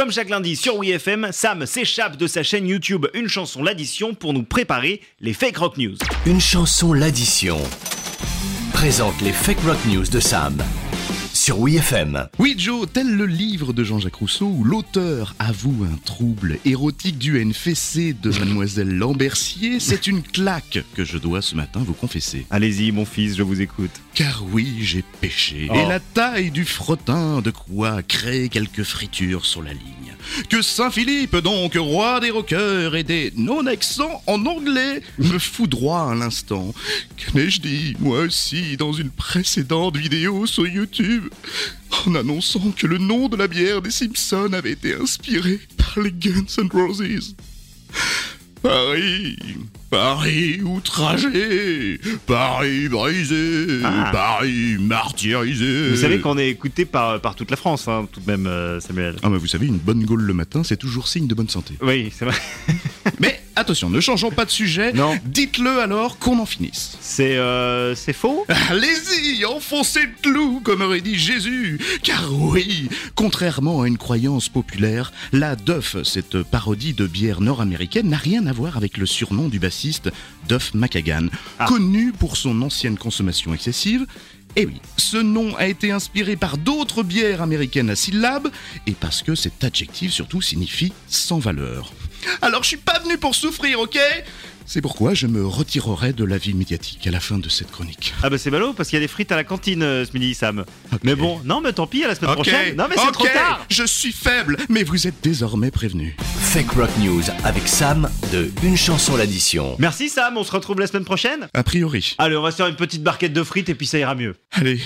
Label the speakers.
Speaker 1: Comme chaque lundi sur WeFM, Sam s'échappe de sa chaîne YouTube Une chanson l'addition pour nous préparer les fake rock news.
Speaker 2: Une chanson l'addition présente les fake rock news de Sam sur.
Speaker 3: Oui, Joe, tel le livre de Jean-Jacques Rousseau où l'auteur avoue un trouble érotique dû à une fessée de Mademoiselle Lambercier, c'est une claque que je dois ce matin vous confesser.
Speaker 1: Allez-y, mon fils, je vous écoute.
Speaker 3: Car oui, j'ai péché.
Speaker 1: Oh.
Speaker 3: Et la taille du frottin de quoi créer quelques fritures sur la ligne. Que Saint-Philippe, donc roi des rockers et des non-accents en anglais, me foudroie à l'instant. Que n'ai-je dit, moi aussi, dans une précédente vidéo sur YouTube, en annonçant que le nom de la bière des Simpsons avait été inspiré par les Guns N' Roses. Paris, Paris outragé, Paris brisé,
Speaker 1: Ah.
Speaker 3: Paris martyrisé.
Speaker 1: Vous savez qu'on est écouté par, par toute la France, hein, tout de même, euh, Samuel.
Speaker 3: Ah bah vous savez, une bonne gaule le matin, c'est toujours signe de bonne santé.
Speaker 1: Oui, c'est vrai.
Speaker 3: Attention, ne changeons pas de sujet.
Speaker 1: Non.
Speaker 3: Dites-le alors qu'on en finisse.
Speaker 1: C'est euh, c'est faux?
Speaker 3: Allez-y, enfoncez le clou, comme aurait dit Jésus. Car oui, contrairement à une croyance populaire, la Duff, cette parodie de bière nord-américaine, n'a rien à voir avec le surnom du bassiste Duff McKagan,
Speaker 1: Ah.
Speaker 3: connu pour son ancienne consommation excessive. Et oui, ce nom a été inspiré par d'autres bières américaines à syllabes et parce que cet adjectif surtout signifie sans valeur. Alors je suis pas venu pour souffrir, ok? C'est pourquoi je me retirerai de la vie médiatique à la fin de cette chronique.
Speaker 1: Ah bah c'est ballot parce qu'il y a des frites à la cantine euh, ce midi, Sam. Mais bon, non mais tant pis, à la semaine prochaine. Non mais c'est trop tard
Speaker 3: Je suis faible, mais vous êtes désormais prévenus.
Speaker 2: Fake rock news avec Sam de Une chanson l'addition.
Speaker 1: Merci Sam, on se retrouve la semaine prochaine
Speaker 3: A priori.
Speaker 1: Allez, on va se faire une petite barquette de frites et puis ça ira mieux.
Speaker 3: Allez,